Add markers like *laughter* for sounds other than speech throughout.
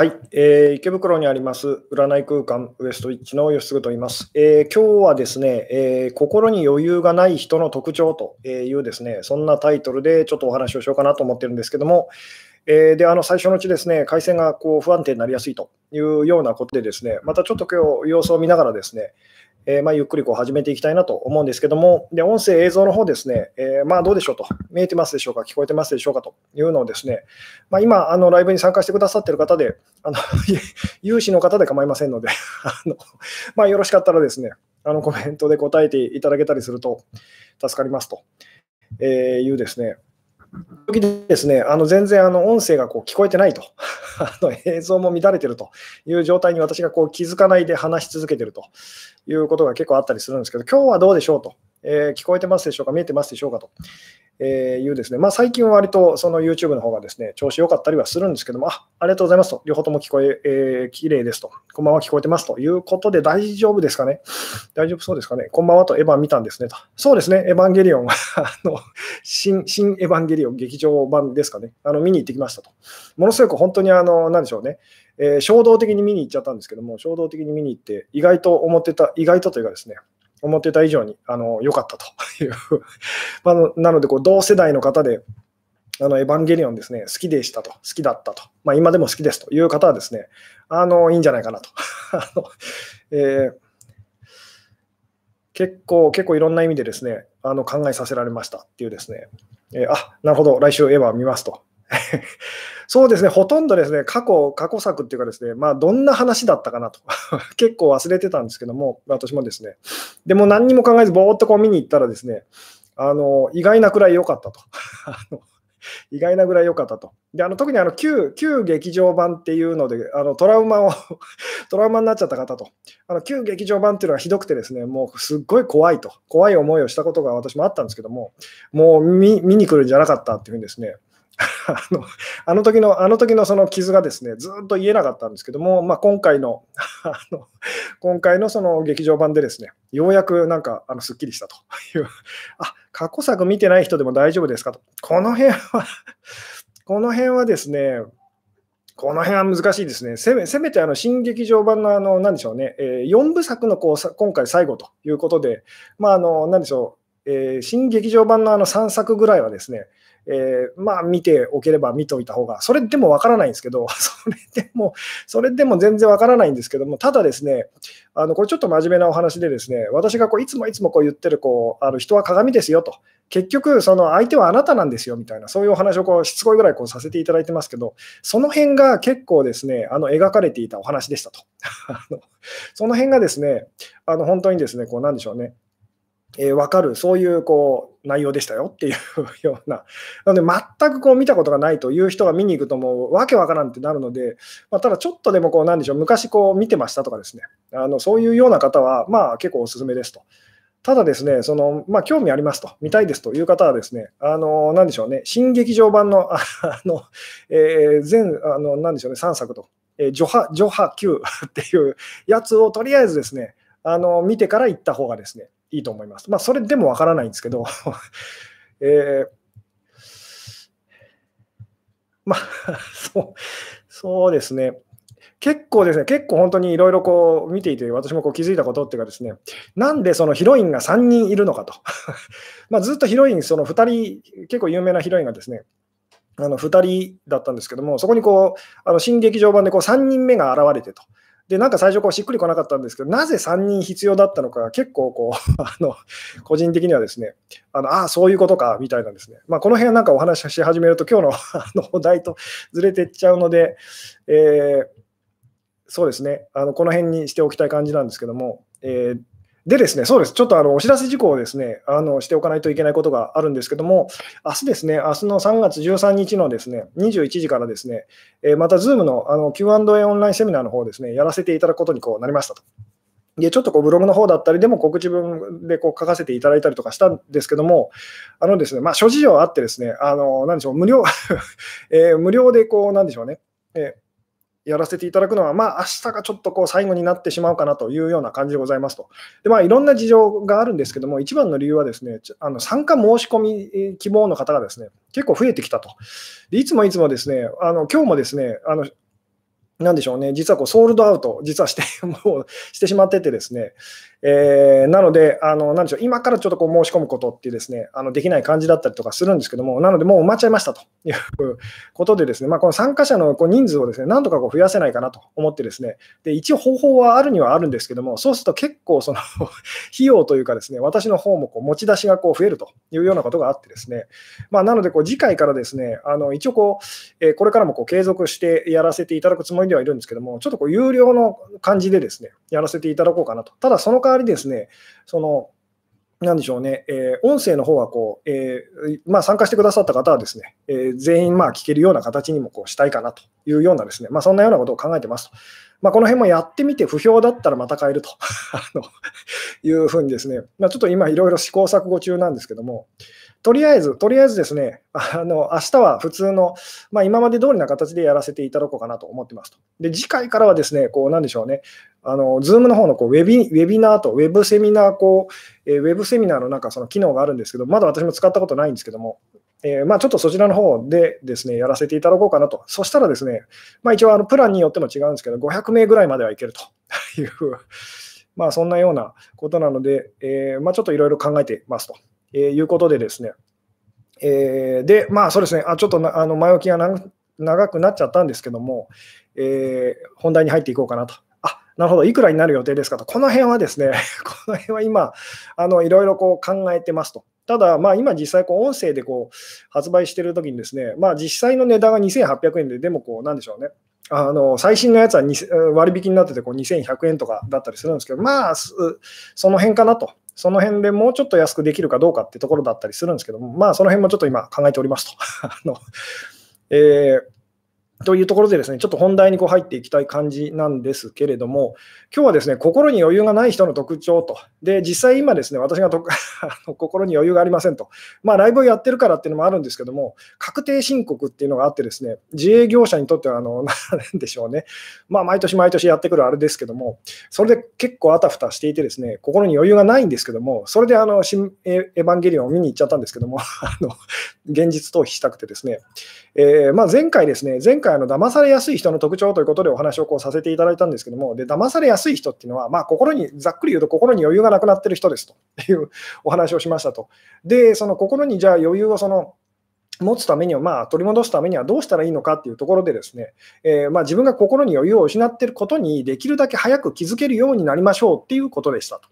はい、えー、池袋にあります占い空間ウエストイッチの吉嗣と言います。えー、今日はですね、えー、心に余裕がない人の特徴というですね、そんなタイトルでちょっとお話をしようかなと思ってるんですけども、えー、であの最初のうちですね、回線がこう不安定になりやすいというようなことでですね、またちょっと今日様子を見ながらですね、えー、まあ、ゆっくりこう始めていきたいなと思うんですけども、で音声、映像の方ですね、えー、まあ、どうでしょうと、見えてますでしょうか、聞こえてますでしょうかというのをですね、まあ、今、あのライブに参加してくださっている方で、あの *laughs* 有志の方で構いませんので *laughs* あの、まあ、よろしかったらですね、あのコメントで答えていただけたりすると助かりますと、えいうですね、時ですね、あの全然あの音声がこう聞こえてないと。*laughs* あの、映像も乱れてると。いう状態に私がこう気づかないで話し続けてるということが結構あったりするんですけど、今日はどうでしょうと、えー、聞こえてますでしょうか、見えてますでしょうか？と。えー、いうですね、まあ、最近は割とその YouTube の方がですね、調子良かったりはするんですけども、あありがとうございますと、両方とも聞こえ、えー、綺麗ですと、こんばんは聞こえてますと。いうことで大丈夫ですかね？大丈夫そうですかね？こんばんはとエヴァン見たんですね。と。そうですね、エヴァンゲリオン、*laughs* あの新、新エヴァンゲリオン劇場版ですかね、あの見に行ってきましたと。ものすごく本当にあの、なんでしょうね、えー、衝動的に見に行っちゃったんですけども、衝動的に見に行って、意外と思ってた、意外とというかですね、思ってた以上にあの良かったという *laughs* まあ、なのでこう同世代の方であのエヴァンゲリオンですね、好きでしたと、好きだったと、まあ、今でも好きですという方はですね、あのいいんじゃないかなと。*laughs* あのえー、結構、結構いろんな意味でですね、あの考えさせられましたっていうですね、えー、あなるほど、来週エヴァ見ますと。*laughs* そうですね、ほとんどですね、過去、過去作っていうかですね、まあ、どんな話だったかなと、*laughs* 結構忘れてたんですけども、私もですね、でも何にも考えず、ぼーっとこう見に行ったらですね、あの意外なくらい良かったと。*laughs* 意外なぐらい良かったと。であの特にあの旧旧劇場版っていうので、あのトラウマをトラウマになっちゃった方と、あの旧劇場版っていうのはひどくてですね、もうすっごい怖いと、怖い思いをしたことが私もあったんですけども、もう見見に来るんじゃなかったっていうふうにですね、*laughs* あのあの時の、あの時のその傷がですね、ずっと言えなかったんですけども、まあ、今回の *laughs* あの、今回のその劇場版でですね、ようやくなんか、あの、すっきりしたという、あ、過去作見てない人でも大丈夫ですかと。この辺は *laughs* この辺はですね、この辺は難しいですね。せめせめてあの新劇場版のあの、なんでしょうね、えー、4部作のこう今回最後ということで、まあ、あの、なんでしょう、えー、新劇場版のあの3作ぐらいはですね、えー、まあ見ておければ見ておいた方が、それでもわからないんですけど、*laughs* それでも、それでも全然わからないんですけども、ただですね、あのこれちょっと真面目なお話でですね、私がこういつもいつもこう言ってるこうあの人は鏡ですよと、結局、その相手はあなたなんですよみたいな、そういうお話をこうしつこいぐらいこうさせていただいてますけど、その辺が結構ですね、あの描かれていたお話でしたと。*laughs* その辺がですね、あの本当にですね、こうなんでしょうね、えー、分かる、そういうこう内容でしたよっていうような、なので、全くこう見たことがないという人が見に行くと、もうわけわからんってなるので、まあ、ただちょっとでもこう、なんでしょう、昔こう見てましたとかですね、あのそういうような方は、まあ結構おすすめですと。ただですね、そのまあ、興味ありますと、見たいですという方はですね、あのなんでしょうね、新劇場版の *laughs* あの、えー、全、あのなんでしょうね、3作と、えー、ジョハ、ジョハ Q っていうやつをとりあえずですね、あの見てから行った方がですね、いいと思います。まあ、それでもわからないんですけど、*laughs* えー、まあ、*laughs* そう、そうですね。結構ですね、結構本当にいろいろこう見ていて、私もこう気づいたことっていうかですね、なんでそのヒロインが3人いるのかと。*laughs* まあずっとヒロイン、その2人、結構有名なヒロインがですね、あの2人だったんですけども、そこにこう、あの新劇場版でこう3人目が現れてと。で、なんか最初こうしっくりこなかったんですけど、なぜ3人必要だったのか、結構こう *laughs* あの、個人的にはですね、あのあ、そういうことか、みたいなんですね。まあ、この辺はなんかお話しし始めると、今日の *laughs* あのお題とずれていっちゃうので、えー、そうですね、あのこの辺にしておきたい感じなんですけども、えーでですね、そうです。ちょっとあのお知らせ事項をですね、あのしておかないといけないことがあるんですけども、明日ですね、明日の3月13日のですね、21時からですね、えー、また Zoom のあの Q&A オンラインセミナーの方をですね、やらせていただくことにこうなりましたと。で、ちょっとこうブログの方だったりでも告知文でこう書かせていただいたりとかしたんですけども、あのですね、まあ、諸事情あってですね、あの、なんでしょう、無料 *laughs* えー、無料でこう、なんでしょうね、えーやらせていただくのは、まあ明日がちょっとこう最後になってしまうかなというような感じでございますと。でまあ、いろんな事情があるんですけども、一番の理由はですね、あの参加申し込み希望の方がですね、結構増えてきたと。でいつもいつもですね、あの今日もですね、あのなんでしょうね、実はこうソールドアウト、実はして *laughs* もうしてしまっててですね、えー、なので、あのなんでしょう、今からちょっとこう申し込むことってですね、あのできない感じだったりとかするんですけども、なので、もう埋まっちゃいましたということで、ですね、まあ、この参加者のこう人数をですね、なんとかこう増やせないかなと思ってですね、で一応方法はあるにはあるんですけども、そうすると結構その *laughs* 費用というかですね、私の方もこう持ち出しがこう増えるというようなことがあってですね、まあ、なのでこう次回からですね、あの一応こう、えー、これからもこう継続してやらせていただくつもりではいるんですけども、ちょっとこう有料の感じでですね、やらせていただこうかなと。ただその代わりですね、その、なんでしょうね、えー、音声の方はこう、えー、まあ、参加してくださった方はですね、えー、全員まあ聞けるような形にもこうしたいかなというようなですね、まあ、そんなようなことを考えてますと。まあ、この辺もやってみて不評だったらまた変えると *laughs* いうふうにですね、まあ、ちょっと今いろいろ試行錯誤中なんですけども、とりあえず、とりあえずですね、あの明日は普通の、まあ、今まで通りな形でやらせていただこうかなと思ってますと。で、次回からはですね、こう、なんでしょうね、あの、ズームの方のこうウェビウェビナーとウェブセミナー、こう、えー、ウェブセミナーのなんかその機能があるんですけど、まだ私も使ったことないんですけども、えー、まあ、ちょっとそちらの方でですね、やらせていただこうかなと。そしたらですね、まあ、一応あのプランによっても違うんですけど、500名ぐらいまではいけるという、*laughs* まあ、そんなようなことなので、えー、まあ、ちょっといろいろ考えてますと、えいうことでですね、えー、で、まあそうですね、あちょっとあの前置きが長くなっちゃったんですけども、えー、本題に入っていこうかなと。あなるほど、いくらになる予定ですかと、この辺はですね、*laughs* この辺は今、あのいろいろこう考えてますと。ただ、まあ、今実際こう音声でこう発売しているときにですね、まあ、実際の値段が2800円で、でもこうなんでしょうね、あの最新のやつは割引になっててこう2100円とかだったりするんですけど、まあ、その辺かなと。その辺でもうちょっと安くできるかどうかってところだったりするんですけども、まあ、その辺もちょっと今考えておりますと。*laughs* あのえーというところでですね、ちょっと本題にこう入っていきたい感じなんですけれども、今日はですね、心に余裕がない人の特徴と、で、実際今ですね、私がと *laughs* 心に余裕がありませんと、まあ、ライブをやってるからっていうのもあるんですけども、確定申告っていうのがあってですね、自営業者にとっては、あの、*laughs* なんでしょうね、まあ、毎年毎年やってくるあれですけども、それで結構あたふたしていてですね、心に余裕がないんですけども、それであの、新エヴァンゲリオンを見に行っちゃったんですけども、*laughs* あの、現実逃避したくてですね、えー、まあ、前回ですね、前回あの騙されやすい人の特徴ということでお話をこうさせていただいたんですけども、で騙されやすい人っていうのは、まあ、心に、ざっくり言うと心に余裕がなくなってる人ですというお話をしましたと。で、その心にじゃあ余裕をその持つためには、まあ、取り戻すためにはどうしたらいいのかっていうところでですね、えー、まあ、自分が心に余裕を失ってることにできるだけ早く気づけるようになりましょうっていうことでしたと。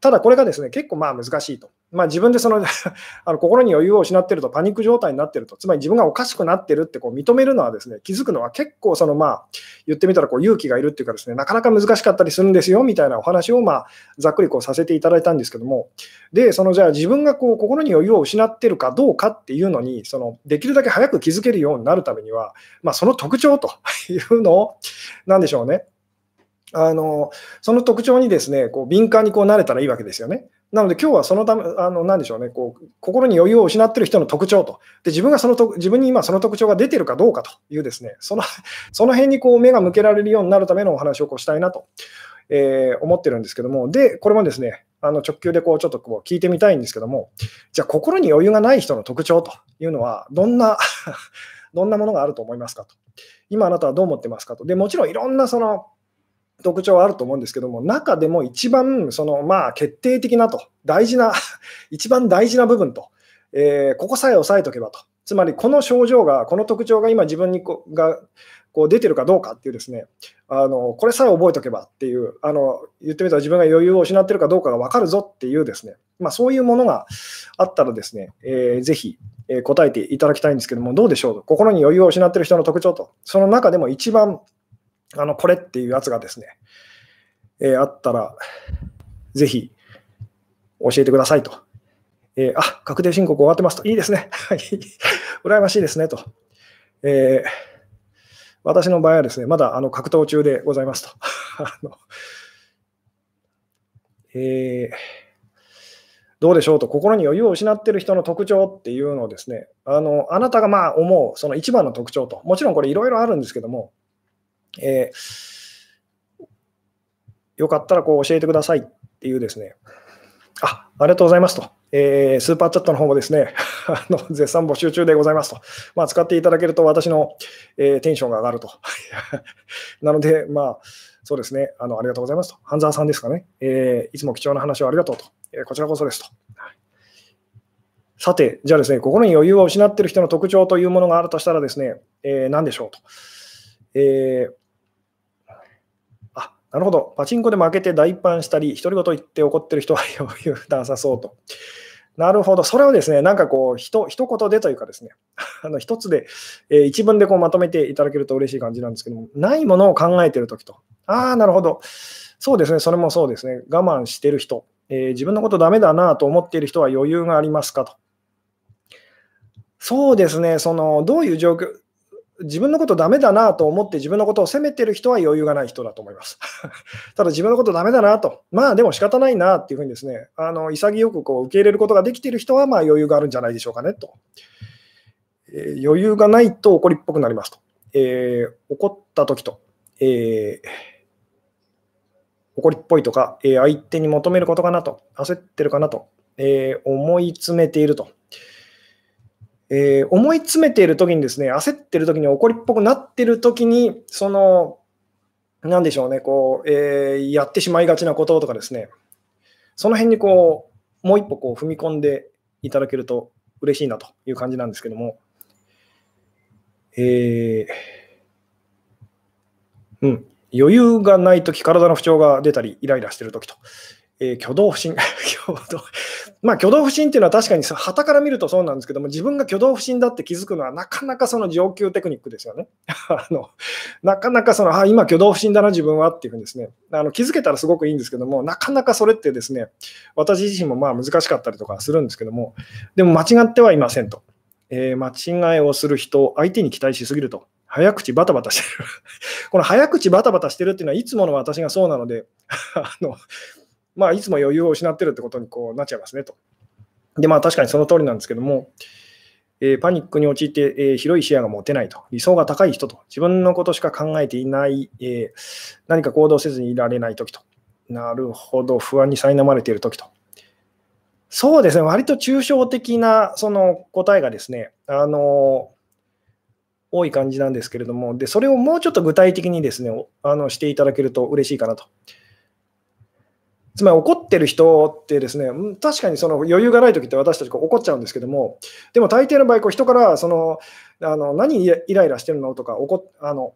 ただこれがですね、結構まあ難しいと。まあ、自分でその *laughs* あの心に余裕を失ってると、パニック状態になってると、つまり自分がおかしくなってるってこう認めるのはですね、気づくのは結構そのまあ言ってみたらこう勇気がいるっていうかですね、なかなか難しかったりするんですよみたいなお話をまあざっくりこうさせていただいたんですけども、で、そのじゃあ自分がこう心に余裕を失ってるかどうかっていうのに、そのできるだけ早く気づけるようになるためには、まあ、その特徴というのを、なんでしょうね。あのその特徴にですねこう敏感にこうなれたらいいわけですよね。なので今日はそのため、あの何でしょうねこう、心に余裕を失ってる人の特徴と、で自分がそのと自分に今その特徴が出てるかどうかというですね、その *laughs* その辺にこう目が向けられるようになるためのお話をこうしたいなと、えー、思ってるんですけども、で、これもですね、あの直球でこうちょっとこう聞いてみたいんですけども、じゃあ心に余裕がない人の特徴というのは、どんな *laughs* どんなものがあると思いますかと。今あなたはどう思ってますかと。でもちろんいろんなその特徴はあると思うんですけども、中でも一番その、まあ、決定的なと、大事な、*laughs* 一番大事な部分と、えー、ここさえ押さえておけばと、つまりこの症状が、この特徴が今自分にこがこう出てるかどうかっていうですね、あのこれさえ覚えておけばっていう、あの言ってみたら自分が余裕を失ってるかどうかが分かるぞっていうですね、まあ、そういうものがあったらですね、えー、ぜひ、え答えていただきたいんですけども、どうでしょう？心に余裕を失ってる人の特徴と、その中でも一番あの、これっていうやつがですね、えー、あったら、ぜひ教えてくださいと。えー、あ、確定申告終わってますと。いいですね。*laughs* はい。羨ましいですねと。えー、私の場合はですね、まだあの格闘中でございますと。*laughs* あのえー、どうでしょうと、心に余裕を失っている人の特徴っていうのをですね、あのあなたがまあ思うその一番の特徴と、もちろんこれいろいろあるんですけども、えー、よかったらこう教えてくださいっていうですね、あ、ありがとうございますと。えー、スーパーチャットの方もですね、*laughs* あの絶賛募集中でございますと。まあ、使っていただけると私の、えー、テンションが上がると。*laughs* なので、まあ、そうですね、あのありがとうございますと。半沢さんですかね、えー、いつも貴重な話をありがとうと。えこちらこそですと。さて、じゃあですね、心に余裕を失っている人の特徴というものがあるとしたらですね、えー、何でしょうと。えー、なるほど。パチンコで負けて大パンしたり、独り言言って怒ってる人は余裕なさそうと。なるほど。それをですね、なんかこう、ひと一言でというかですね、あの一つで、えー、一文でこうまとめていただけると嬉しい感じなんですけども、ないものを考えてるときと。ああ、なるほど。そうですね、それもそうですね。我慢してる人、えー、自分のことダメだなと思っている人は余裕がありますかと。そうですね、そのどういう状況、自分のことダメだなと思って自分のことを責めてる人は余裕がない人だと思います。*laughs* ただ自分のことダメだなと、まあでも仕方ないなっていうふうにですね、あの潔くこう受け入れることができている人はまあ余裕があるんじゃないでしょうかねと。えー、余裕がないと怒りっぽくなりますと。えー、怒った時と、えー、怒りっぽいとか、え相手に求めることかなと、焦ってるかなと、え思い詰めていると。えー、思い詰めている時にですね、焦ってる時に怒りっぽくなってる時に、その、なんでしょうね、こう、えー、やってしまいがちなこととかですね、その辺にこう、もう一歩こう踏み込んでいただけると嬉しいなという感じなんですけども、えー、うん、余裕がないとき、体の不調が出たり、イライラしてるときと、えー、挙動不審 *laughs* 挙動、まあ、挙動不審っていうのは確かにはたから見るとそうなんですけども、自分が挙動不審だって気づくのはなかなかその上級テクニックですよね。*laughs* あのなかなかその、あ、今挙動不審だな、自分はっていうふうにですね、あの気づけたらすごくいいんですけども、なかなかそれってですね、私自身もまあ難しかったりとかするんですけども、でも間違ってはいませんと。えー、間違いをする人、相手に期待しすぎると。早口バタバタしてる *laughs* この早口バタバタしてるっていうのは、いつもの私がそうなので、あのまあ、いつも余裕を失ってるってことにこうなっちゃいますねと。で、まあ確かにその通りなんですけども、えー、パニックに陥って、えー、広い視野が持てないと、理想が高い人と、自分のことしか考えていない、えー、何か行動せずにいられないときと、なるほど、不安に苛まれているときと。そうですね、割と抽象的なその答えがですね、あの多い感じなんですけれども、でそれをもうちょっと具体的にですね、あのしていただけると嬉しいかなと。つまり怒ってる人ってですね、確かにその余裕がないときって私たち怒っちゃうんですけども、でも大抵の場合、こう人からそのあの何イライラしてるのとか怒あの、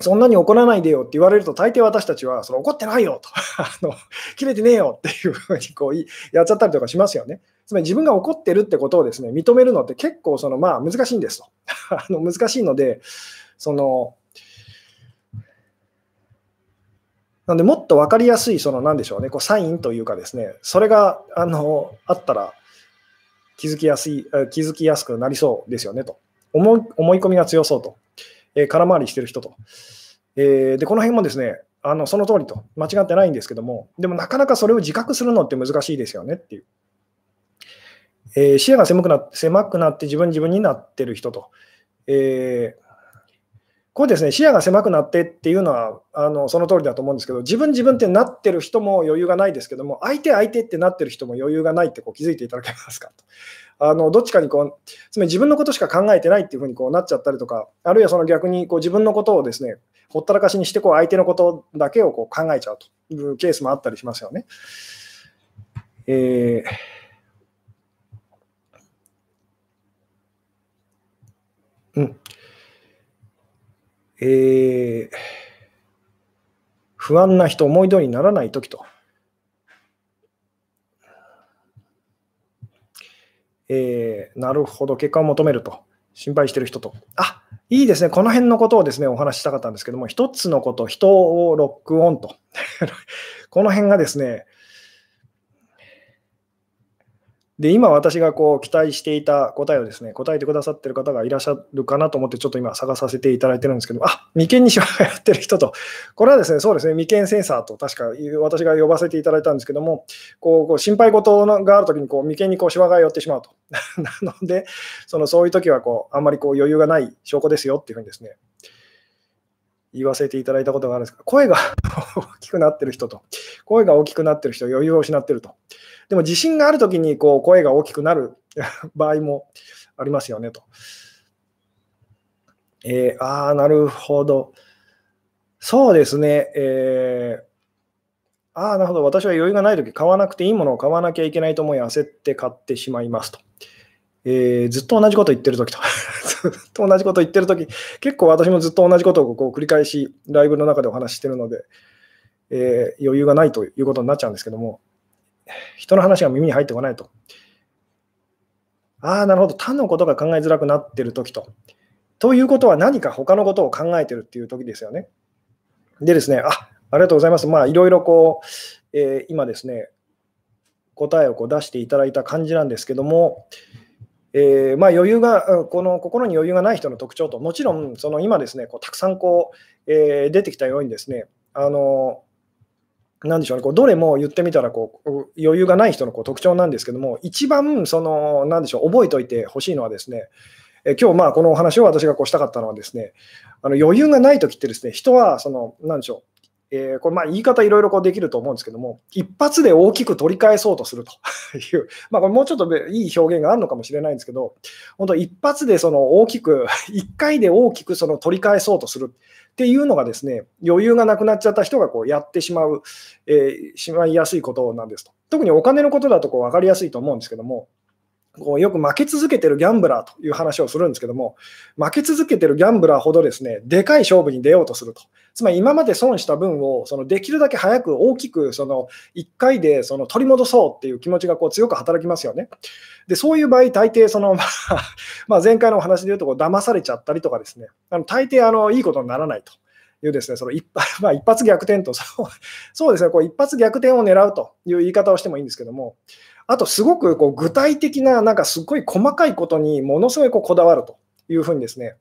そんなに怒らないでよって言われると、大抵私たちはその怒ってないよと *laughs* あの、切れてねえよっていうふうにこうやっちゃったりとかしますよね。つまり自分が怒ってるってことをですね認めるのって結構そのまあ難しいんですと。*laughs* あの難しいので、そのなんで、もっと分かりやすい、その、なんでしょうね、こうサインというかですね、それが、あの、あったら、気づきやすい、気づきやすくなりそうですよねと。思い思い込みが強そうと。えー、空回りしてる人と。えー、で、この辺もですね、あのその通りと、間違ってないんですけども、でもなかなかそれを自覚するのって難しいですよねっていう。えー、視野が狭くな狭くなって自分自分になってる人と。えーこれですね、視野が狭くなってっていうのはあのその通りだと思うんですけど、自分自分ってなってる人も余裕がないですけども、相手相手ってなってる人も余裕がないってこう気づいていただけますか？と。あのどっちかにこう、つまり自分のことしか考えてないっていうふうにこうなっちゃったりとか、あるいはその逆にこう自分のことをですね、ほったらかしにしてこう相手のことだけをこう考えちゃうというケースもあったりしますよね。えーうん、えー、不安な人、思い通りにならないときと。えー、なるほど、結果を求めると。心配してる人と。あいいですね、この辺のことをですねお話ししたかったんですけども、一つのこと、人をロックオンと。*laughs* この辺がですね、で、今私がこう期待していた答えをですね、答えてくださってる方がいらっしゃるかなと思って、ちょっと今探させていただいてるんですけど、あ眉間にしわがやってる人と、これはですね、そうですね、眉間センサーと確か私が呼ばせていただいたんですけども、こうこう心配事があるときにこう眉間にこうしわが寄ってしまうと。*laughs* なので、そのそういう時はこうあんまりこう余裕がない証拠ですよっていうふうにですね、言わせていただいたことがあるんですが、声が *laughs* 大きくなってる人と、声が大きくなってる人、余裕を失ってると。でも自信があるときにこう声が大きくなる *laughs* 場合もありますよねと。えー、ああ、なるほど。そうですね。えー、ああ、なるほど。私は余裕がないとき、買わなくていいものを買わなきゃいけないと思い、焦って買ってしまいますと。えー、ずっと同じこと言ってるときと。*laughs* ずっと同じこと言ってるとき、結構私もずっと同じことをこう繰り返し、ライブの中でお話ししてるので、えー、余裕がないということになっちゃうんですけども、人の話が耳に入ってこないと。ああ、なるほど。他のことが考えづらくなってるときと。ということは何か他のことを考えてるっていうときですよね。でですね、あありがとうございます。まあ、いろいろこう、えー、今ですね、答えをこう出していただいた感じなんですけども、えー、まあ、余裕が、この心に余裕がない人の特徴と、もちろんその今ですね、こうたくさんこう、えー、出てきたようにですね、あのなんでしょうね、こうどれも言ってみたらこう余裕がない人のこう特徴なんですけども、一番その、なんでしょう、覚えておいてほしいのはですね、え今日まあこのお話を私がこうしたかったのはですね、あの余裕がないときってですね、人はその、なんでしょう、えー、これまあ言い方いろいろこうできると思うんですけども、一発で大きく取り返そうとするという、*laughs* まあ、これもうちょっといい表現があるのかもしれないんですけど、本当、一発でその大きく、*laughs* 一回で大きくその取り返そうとする。っていうのがですね、余裕がなくなっちゃった人がこうやってしまう、えー、しまいやすいことなんですと。特にお金のことだとこう分かりやすいと思うんですけども、こうよく負け続けてるギャンブラーという話をするんですけども、負け続けてるギャンブラーほどですね、でかい勝負に出ようとすると。つまり今まで損した分をそのできるだけ早く大きくその1回でその取り戻そうっていう気持ちがこう強く働きますよね。でそういう場合、大抵その、*laughs* まあ、前回のお話で言うとこう騙されちゃったりとかですね、あの大抵あのいいことにならないと。いうですね、その一 *laughs* まあ、一発逆転と、そうですね、こう一発逆転を狙うという言い方をしてもいいんですけども、あとすごくこう具体的な、なんかすごい細かいことにものすごいこうこだわるというふうにですね、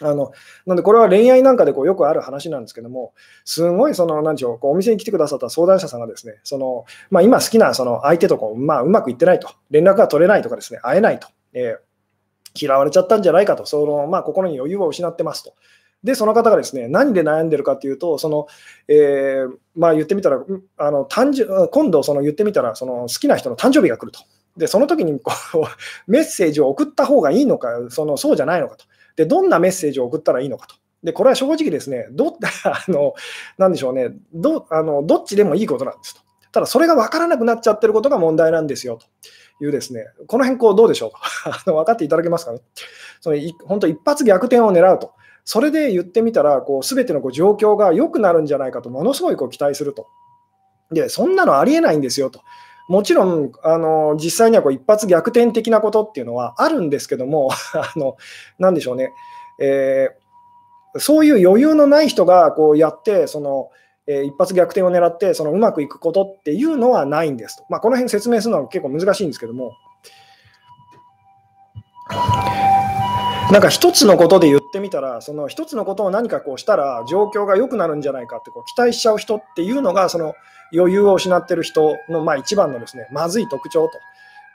あのなんでこれは恋愛なんかでこうよくある話なんですけども、すごいその、なんでしょう、お店に来てくださった相談者さんがですね、そのまあ、今好きなその相手とこう、まあ、うまくいってないと、連絡が取れないとかですね、会えないと、えー、嫌われちゃったんじゃないかと、そのまあ、心に余裕を失ってますと。で、その方がですね、何で悩んでるかっていうと、その、えー、まあ言ってみたら、あの誕生今度その言ってみたら、その好きな人の誕生日が来ると。で、その時にこう *laughs* メッセージを送った方がいいのか、そのそうじゃないのかと。で、どんなメッセージを送ったらいいのかと。で、これは正直ですね、ど *laughs* あのなんでしょうねどあの、どっちでもいいことなんですと。ただ、それが分からなくなっちゃってることが問題なんですよというですね、この辺こうどうでしょう？*laughs* と分かっていただけますかね？その本当、一発逆転を狙うと。それで言ってみたら、こう全てのこう状況が良くなるんじゃないかと、ものすごいこう期待すると。で、そんなのありえないんですよと。もちろん、あの実際にはこう一発逆転的なことっていうのはあるんですけども、*laughs* あのなんでしょうね、えー、そういう余裕のない人がこうやって、そのえー、一発逆転を狙って、そのうまくいくことっていうのはないんですと。まあ、この辺説明するのは結構難しいんですけども。なんか一つのことで言ってみたら、その一つのことを何かこうしたら状況が良くなるんじゃないかってこう期待しちゃう人っていうのが、その余裕を失ってる人のまあ一番のですね、まずい特徴と。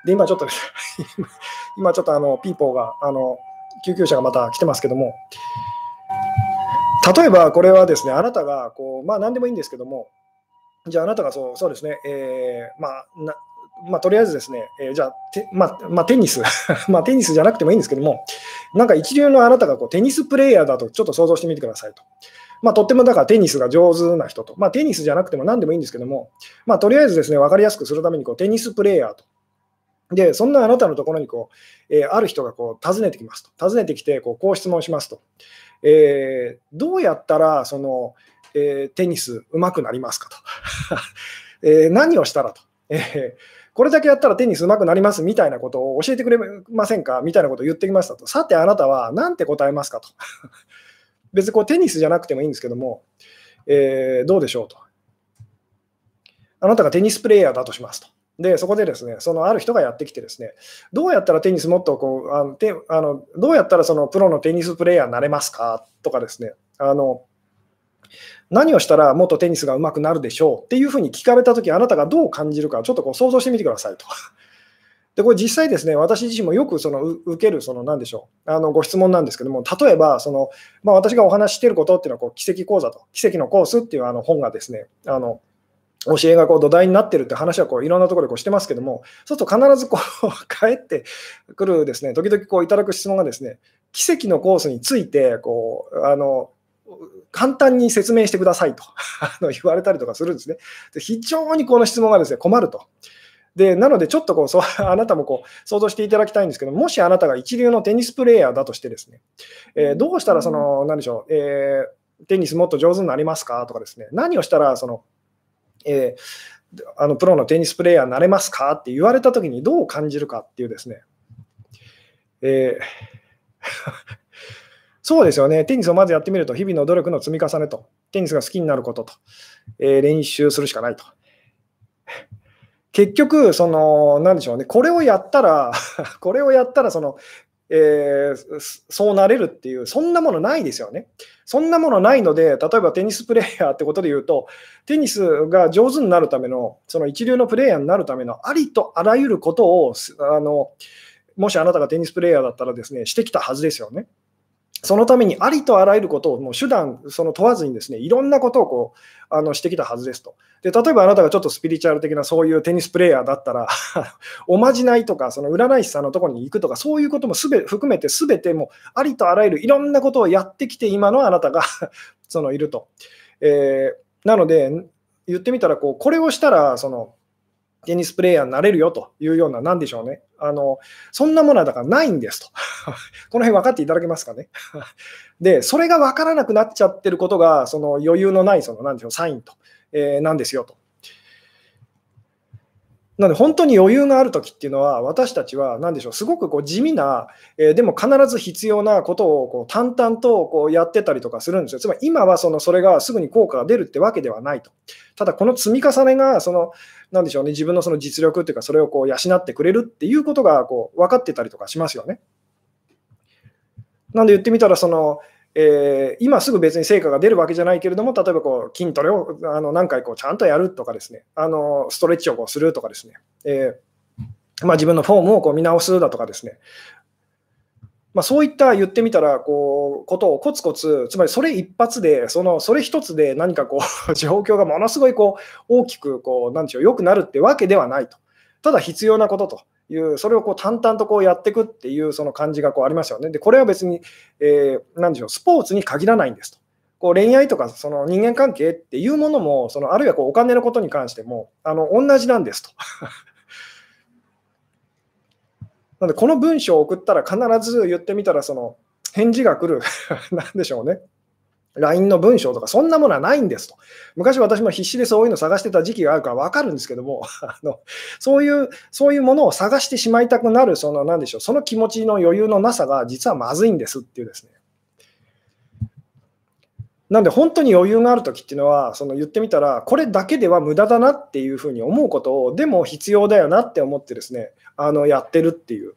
で、今ちょっと *laughs* 今ちょっとあのピーポーが、あの救急車がまた来てますけども、例えばこれはですね、あなたがこう、まあ何でもいいんですけども、じゃああなたがそうそうですね、えー、まあまあ、とりあえずですね、えー、じゃあ、てまあ、まあ、テニス *laughs* まあ、テニスじゃなくてもいいんですけども、なんか一流のあなたがこうテニスプレーヤーだとちょっと想像してみてくださいと。まあ、とってもだからテニスが上手な人と、まあ、テニスじゃなくても何でもいいんですけども、まあ、とりあえずですね、分かりやすくするためにこうテニスプレーヤーと。で、そんなあなたのところにこう、えー、ある人がこう訪ねてきますと。訪ねてきてこう、こう質問しますと。えー、どうやったらその、えー、テニス上手くなりますかと。*laughs* えー、何をしたらと。えーこれだけやったらテニス上手くなりますみたいなことを教えてくれませんかみたいなことを言ってきましたと。さてあなたは何て答えますかと。*laughs* 別にこうテニスじゃなくてもいいんですけども、えー、どうでしょうと。あなたがテニスプレーヤーだとしますと。で、そこでですね、そのある人がやってきてですね、どうやったらテニスもっとこう、あのてあのどうやったらそのプロのテニスプレーヤーになれますかとかですね、あの何をしたらもっとテニスが上手くなるでしょうっていうふうに聞かれたとき、あなたがどう感じるか、ちょっとこう想像してみてくださいと。*laughs* で、これ実際ですね、私自身もよくその受ける、その何でしょう、あのご質問なんですけども、例えば、そのまあ、私がお話ししていることっていうのはこう、奇跡講座と、奇跡のコースっていうあの本がですね、あの教えがこう土台になってるって話はこういろんなところでこうしてますけども、そうすると必ずこう *laughs* 帰ってくるですね、時々こういただく質問がですね、奇跡のコースについてこうあの簡単に説明してくださいと *laughs* 言われたりとかするんですね。で非常にこの質問がですね困ると。でなので、ちょっとこうそ *laughs* あなたもこう想像していただきたいんですけど、もしあなたが一流のテニスプレーヤーだとしてですね、えー、どうしたらその、なんでしょう、えー、テニスもっと上手になりますかとかですね、何をしたらその、えー、あのプロのテニスプレーヤーになれますかって言われたときにどう感じるかっていうですね、えーそうですよね。テニスをまずやってみると、日々の努力の積み重ねと、テニスが好きになることと、えー、練習するしかないと。結局、その、なんでしょうね、これをやったら、*laughs* これをやったら、その、えー、そうなれるっていう、そんなものないですよね。そんなものないので、例えばテニスプレーヤーってことで言うと、テニスが上手になるための、その一流のプレーヤーになるためのありとあらゆることを、あのもしあなたがテニスプレーヤーだったらですね、してきたはずですよね。そのためにありとあらゆることをもう手段その問わずにですねいろんなことをこうあのしてきたはずですと。で例えばあなたがちょっとスピリチュアル的なそういうテニスプレーヤーだったら *laughs* おまじないとかその占い師さんのところに行くとかそういうこともすべ含めてすべてもありとあらゆるいろんなことをやってきて今のあなたが *laughs* そのいると。えー、なので言ってみたらこうこれをしたらそのテニスプレーヤーになれるよというような、なんでしょうね。あの、そんなものはだからないんですと。*laughs* この辺分かっていただけますかね。*laughs* で、それが分からなくなっちゃってることが、その余裕のない、その、なんでしょう、サインと、えー、なんですよと。なので、本当に余裕があるときっていうのは、私たちは、なんでしょう、すごくこう地味な、えー、でも必ず必要なことをこう淡々とこうやってたりとかするんですよ。つまり、今はそのそれがすぐに効果が出るってわけではないと。ただ、この積み重ねが、その、なんでしょうね、自分のその実力っていうか、それをこう養ってくれるっていうことがこう分かってたりとかしますよね。なんで言ってみたら、その、えー、今すぐ別に成果が出るわけじゃないけれども、例えばこう筋トレをあの何回こうちゃんとやるとかですね、あのストレッチをこうするとかですね、えー、まあ、自分のフォームをこう見直すだとかですね、まあ、そういった言ってみたらこうことをコツコツ、つまりそれ一発で、そのそれ一つで何かこう *laughs* 状況がものすごいこう大きくこうなんでしょう良くなるってわけではないと。ただ必要なことと。いう、それをこう淡々とこうやっていくっていうその感じがこうありますよね。で、これは別に、えー、何でしょう、スポーツに限らないんですと。こう恋愛とかその人間関係っていうものも、そのあるいはこうお金のことに関しても、あの同じなんですと。*laughs* なので、この文章を送ったら必ず言ってみたら、その返事が来る、*laughs* なんでしょうね。LINE の文章とか、そんなものはないんですと。昔私も必死でそういうの探してた時期があるから分かるんですけども、*laughs* あのそういう、そういうものを探してしまいたくなる、その、なんでしょう、その気持ちの余裕のなさが実はまずいんですっていうですね。なんで本当に余裕があるときっていうのは、その言ってみたら、これだけでは無駄だなっていうふうに思うことを、でも必要だよなって思ってですね、あのやってるっていう。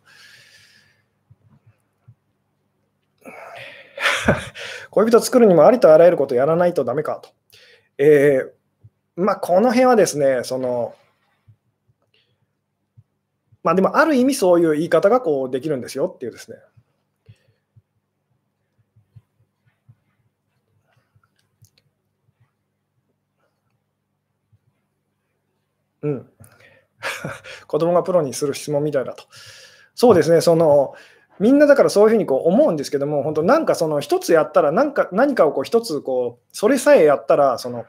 *laughs* 恋人作るにもありとあらゆることやらないとダメかと。えー、まあ、この辺はですね、その、まあでもある意味そういう言い方がこうできるんですよっていうですね。うん。*laughs* 子供がプロにする質問みたいだと。そうですね、その、みんなだからそういうふうにこう思うんですけども、本当なんかその一つやったら何か、何かをこう一つこう、それさえやったら、その、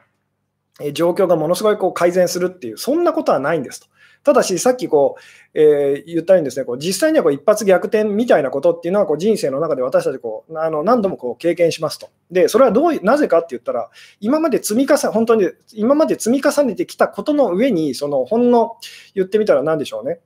状況がものすごいこう改善するっていう、そんなことはないんですと。ただし、さっきこう、えー、言ったようにですね、こう実際にはこう一発逆転みたいなことっていうのはこう人生の中で私たちこうあの何度もこう経験しますと。で、それはどうなぜかって言ったら、今まで積み重ね、本当に今まで積み重ねてきたことの上に、そのほんの言ってみたら何でしょうね、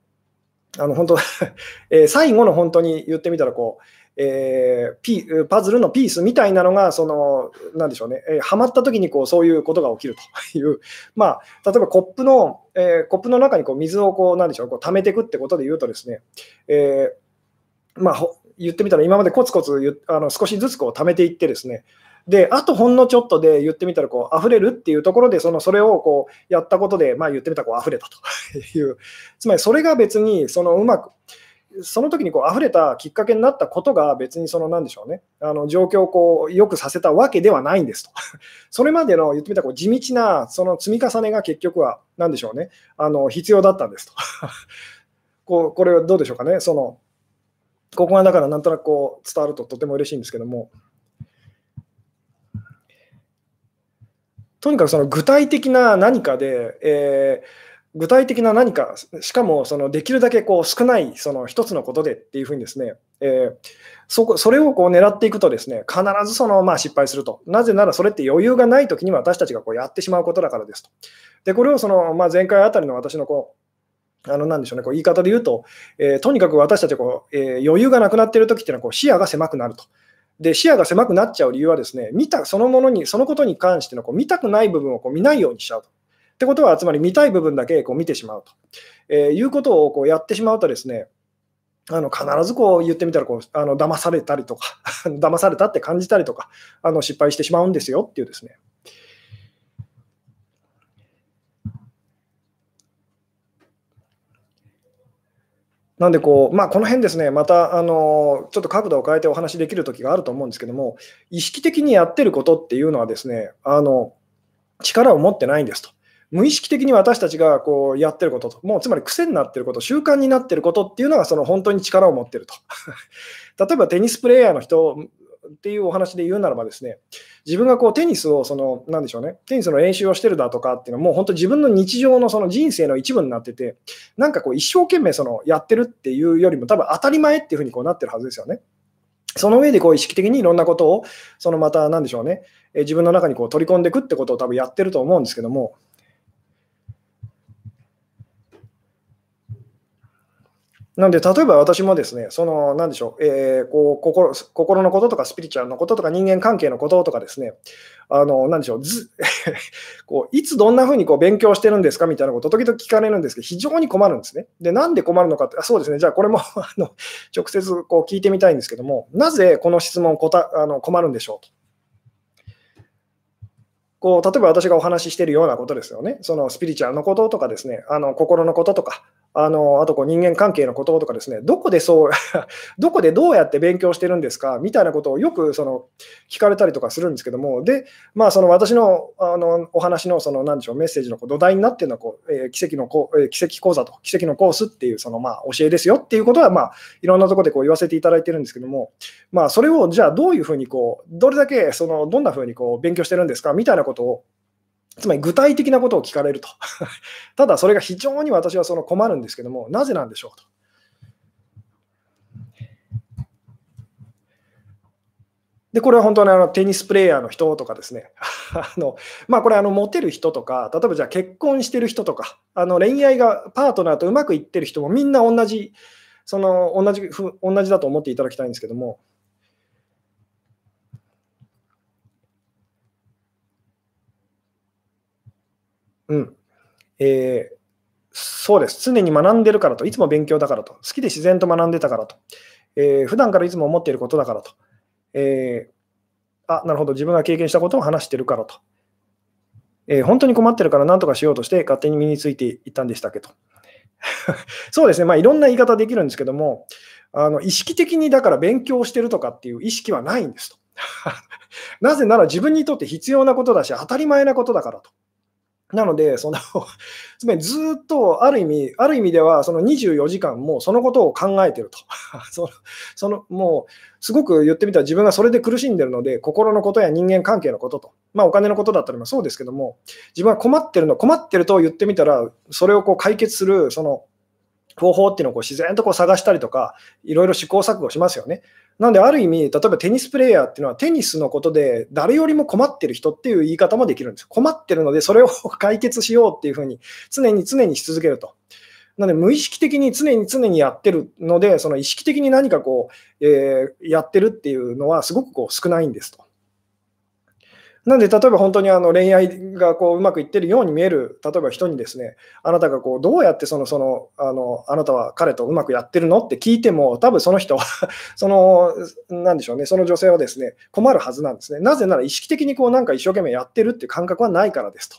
あの本当、*laughs* えー、最後の本当に言ってみたらこう、えー、ピパズルのピースみたいなのが、その、なんでしょうね、えー、はまった時にこうそういうことが起きるという、*laughs* まあ、例えばコップの、えー、コップの中にこう水をこう、なんでしょう、こう溜めていくってことで言うとですね、えー、まあ、言ってみたら今までコツコツあの少しずつこう溜めていってですね、で、あとほんのちょっとで言ってみたらこう溢れるっていうところで、そのそれをこうやったことで、まあ、言ってみたらこう溢れたと *laughs* いう、つまりそれが別にそのうまく、その時にこう溢れたきっかけになったことが別にそのなんでしょうね、あの状況をこう良くさせたわけではないんですと。*laughs* それまでの言ってみたらこう地道なその積み重ねが結局は何でしょうね、あの必要だったんですと。*laughs* こうこれはどうでしょうかね、そのここがだからなんとなくこう伝わるととても嬉しいんですけども。とにかくその具体的な何かで、えー、具体的な何か、しかもそのできるだけこう少ないその一つのことでっていうふうにですね、えー、そこそれをこう狙っていくとですね、必ずそのまあ失敗すると。なぜならそれって余裕がないときに私たちがこうやってしまうことだからですと。で、これをそのまあ前回あたりの私のこうあのなんでしょうね、こう言い方で言うと、えー、とにかく私たちこう、えー、余裕がなくなっているときっていうのはこう視野が狭くなると。で視野が狭くなっちゃう理由はですね、見たそのものに、そのことに関してのこう見たくない部分をこう見ないようにしちゃうと。ってことは、つまり見たい部分だけこう見てしまうと、えー、いうことをこうやってしまうとですね、あの必ずこう言ってみたらこうあの騙されたりとか *laughs* 騙されたって感じたりとかあの失敗してしまうんですよっていうですねなんでこう、まあ、この辺ですね、またあのちょっと角度を変えてお話しできる時があると思うんですけども、意識的にやってることっていうのはですね、あの力を持ってないんですと。無意識的に私たちがこうやってることと、もうつまり癖になってること、習慣になってることっていうのがその本当に力を持ってると。*laughs* 例えばテニスプレーヤーの人っていうお話で言うならばですね、自分がこうテニスを、その、なんでしょうね、テニスの練習をしてるだとかっていうのは、もう本当自分の日常のその人生の一部になってて、なんかこう一生懸命そのやってるっていうよりも、多分当たり前っていうふうにこうなってるはずですよね。その上でこう意識的にいろんなことを、そのまた、なんでしょうね、自分の中にこう取り込んでいくってことを多分やってると思うんですけども、なので、例えば私もですね、その、なんでしょう、えー、こう心心のこととかスピリチュアルのこととか人間関係のこととかですね、あの、なんでしょう、ず *laughs* こういつどんなふうにこう勉強してるんですかみたいなことを時々聞かれるんですけど、非常に困るんですね。で、なんで困るのかって、あそうですね、じゃあこれも *laughs* あの直接こう聞いてみたいんですけども、なぜこの質問こたあの困るんでしょうと。こう例えば私がお話ししているようなことですよね、そのスピリチュアルのこととかですね、あの心のこととか、あのあとこう人間関係のこととかですね、どこでそう *laughs* どこでどうやって勉強してるんですかみたいなことをよくその聞かれたりとかするんですけども、で、まあ、その私のあのお話のその何でしょうメッセージの土台になっているのはこう、えー、奇跡のこ、えー、奇跡講座と奇跡のコースっていうそのまあ教えですよっていうことは、まあ、いろんなところでこう言わせていただいてるんですけども、まあ、それをじゃあどういうふうにこう、どれだけそのどんなふうにこう勉強してるんですかみたいなことをつまり具体的なことを聞かれると。*laughs* ただ、それが非常に私はその困るんですけども、なぜなんでしょうと。で、これは本当にあのテニスプレーヤーの人とかですね、*laughs* あのまあ、これあの、モテる人とか、例えばじゃあ結婚してる人とか、あの恋愛がパートナーとうまくいってる人もみんな同じ、その同じ同じだと思っていただきたいんですけども、うん。えー、そうです。常に学んでるからと、いつも勉強だからと、好きで自然と学んでたからと、えー、普段からいつも思っていることだからと、えー、あ、なるほど、自分が経験したことを話してるからと、えー、本当に困ってるから何とかしようとして勝手に身についていったんでしたっけと。*laughs* そうですね、まあ、いろんな言い方できるんですけども、あの意識的にだから勉強してるとかっていう意識はないんですと。*laughs* なぜなら自分にとって必要なことだし、当たり前なことだからと。なので、その *laughs* つまりずっとある意味、ある意味ではその24時間もそのことを考えてると。*laughs* そのそのもう、すごく言ってみたら自分がそれで苦しんでるので、心のことや人間関係のことと、まあ、お金のことだったりもそうですけども、自分は困ってるの、困ってると言ってみたら、それをこう解決するその方法っていうのをこう自然とこう探したりとか、いろいろ試行錯誤しますよね。なんで、ある意味、例えばテニスプレーヤーっていうのは、テニスのことで誰よりも困ってる人っていう言い方もできるんです。困ってるので、それを解決しようっていうふうに、常に常にし続けると。なので、無意識的に常に常にやってるので、その意識的に何かこう、えー、やってるっていうのは、すごくこう少ないんですと。なんで、例えば本当にあの恋愛がこううまくいってるように見える、例えば人にですね、あなたがこうどうやってそのそのあのあなたは彼とうまくやってるのって聞いても、多分その人は *laughs* その、なんでしょうね、その女性はですね、困るはずなんですね。なぜなら意識的にこうなんか一生懸命やってるっていう感覚はないからですと。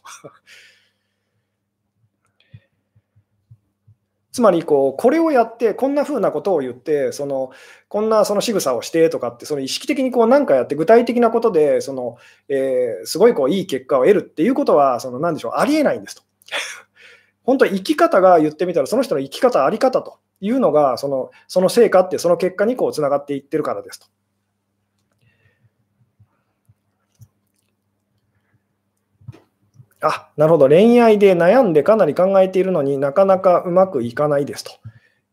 つまりこう、これをやって、こんなふうなことを言って、そのこんなその仕草をしてとかって、その意識的にこう何かやって、具体的なことでその、え、すごいこういい結果を得るっていうことは、その何でしょう、ありえないんですと。*laughs* 本当、生き方が言ってみたら、その人の生き方、あり方というのが、そのその成果って、その結果にこうつながっていってるからですと。あ、なるほど。恋愛で悩んでかなり考えているのになかなかうまくいかないですと。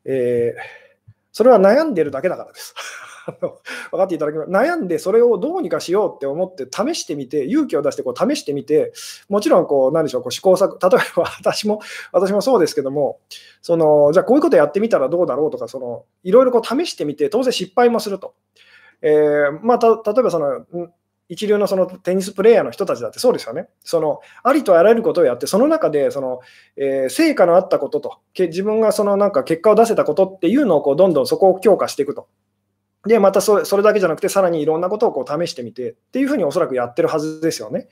えー、それは悩んでるだけだからです。*laughs* 分かっていただけます悩んでそれをどうにかしようって思って試してみて勇気を出してこう試してみてもちろんこう何でしょうこう試行錯誤例えば *laughs* 私も私もそうですけどもそのじゃあこういうことやってみたらどうだろうとかそのいろいろこう試してみて当然失敗もすると、えーまあ、例えばその一流のそのテニスプレーヤーの人たちだってそうですよね。そのありとあらゆることをやって、その中でその、えー、成果のあったことと、自分がそのなんか結果を出せたことっていうのをこうどんどんそこを強化していくと。で、またそれだけじゃなくて、さらにいろんなことをこう試してみてっていうふうにおそらくやってるはずですよね。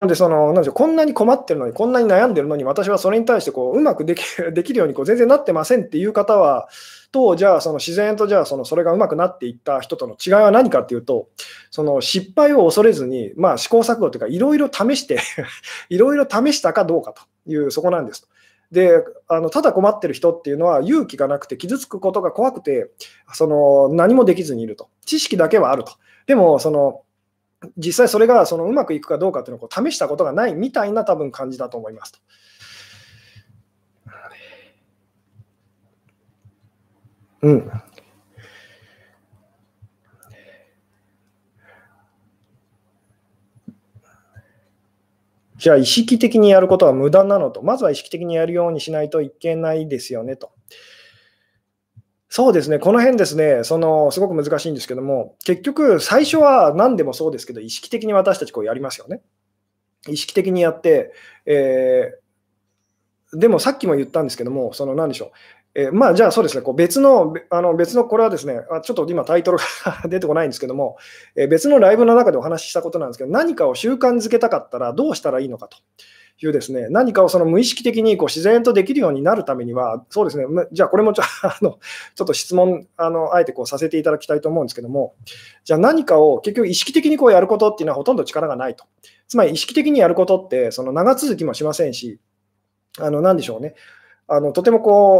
なんでその、なんで、こんなに困ってるのに、こんなに悩んでるのに、私はそれに対してこううまくでき *laughs* できるようにこう全然なってませんっていう方は、と、じゃあその自然とじゃあそのそれがうまくなっていった人との違いは何かっていうと、その失敗を恐れずに、まあ、試行錯誤というか、いろいろ試して *laughs* いろいろ試したかどうかという、そこなんですと。であのただ困ってる人っていうのは勇気がなくて傷つくことが怖くてその何もできずにいると知識だけはあるとでもその実際それがそのうまくいくかどうかっていうのを試したことがないみたいな多分感じだと思いますと。うん。じゃあ意識的にやることは無駄なのと、まずは意識的にやるようにしないといけないですよねと。そうですね、この辺ですね、そのすごく難しいんですけども、結局、最初は何でもそうですけど、意識的に私たちこうやりますよね。意識的にやって、えー、でもさっきも言ったんですけども、その何でしょう、えー、まあ、じゃあそうですね、こう別の、あの別の、これはですねあ、ちょっと今タイトルが *laughs* 出てこないんですけども、えー、別のライブの中でお話ししたことなんですけど、何かを習慣づけたかったらどうしたらいいのかと。いうですね、何かをその無意識的にこう自然とできるようになるためには、そうですね、じゃあこれもちょ *laughs* あのちょっと質問、あのあえてこうさせていただきたいと思うんですけども、じゃあ何かを結局意識的にこうやることっていうのはほとんど力がないと。つまり意識的にやることってその長続きもしませんし、あの何でしょうね、あのとてもこう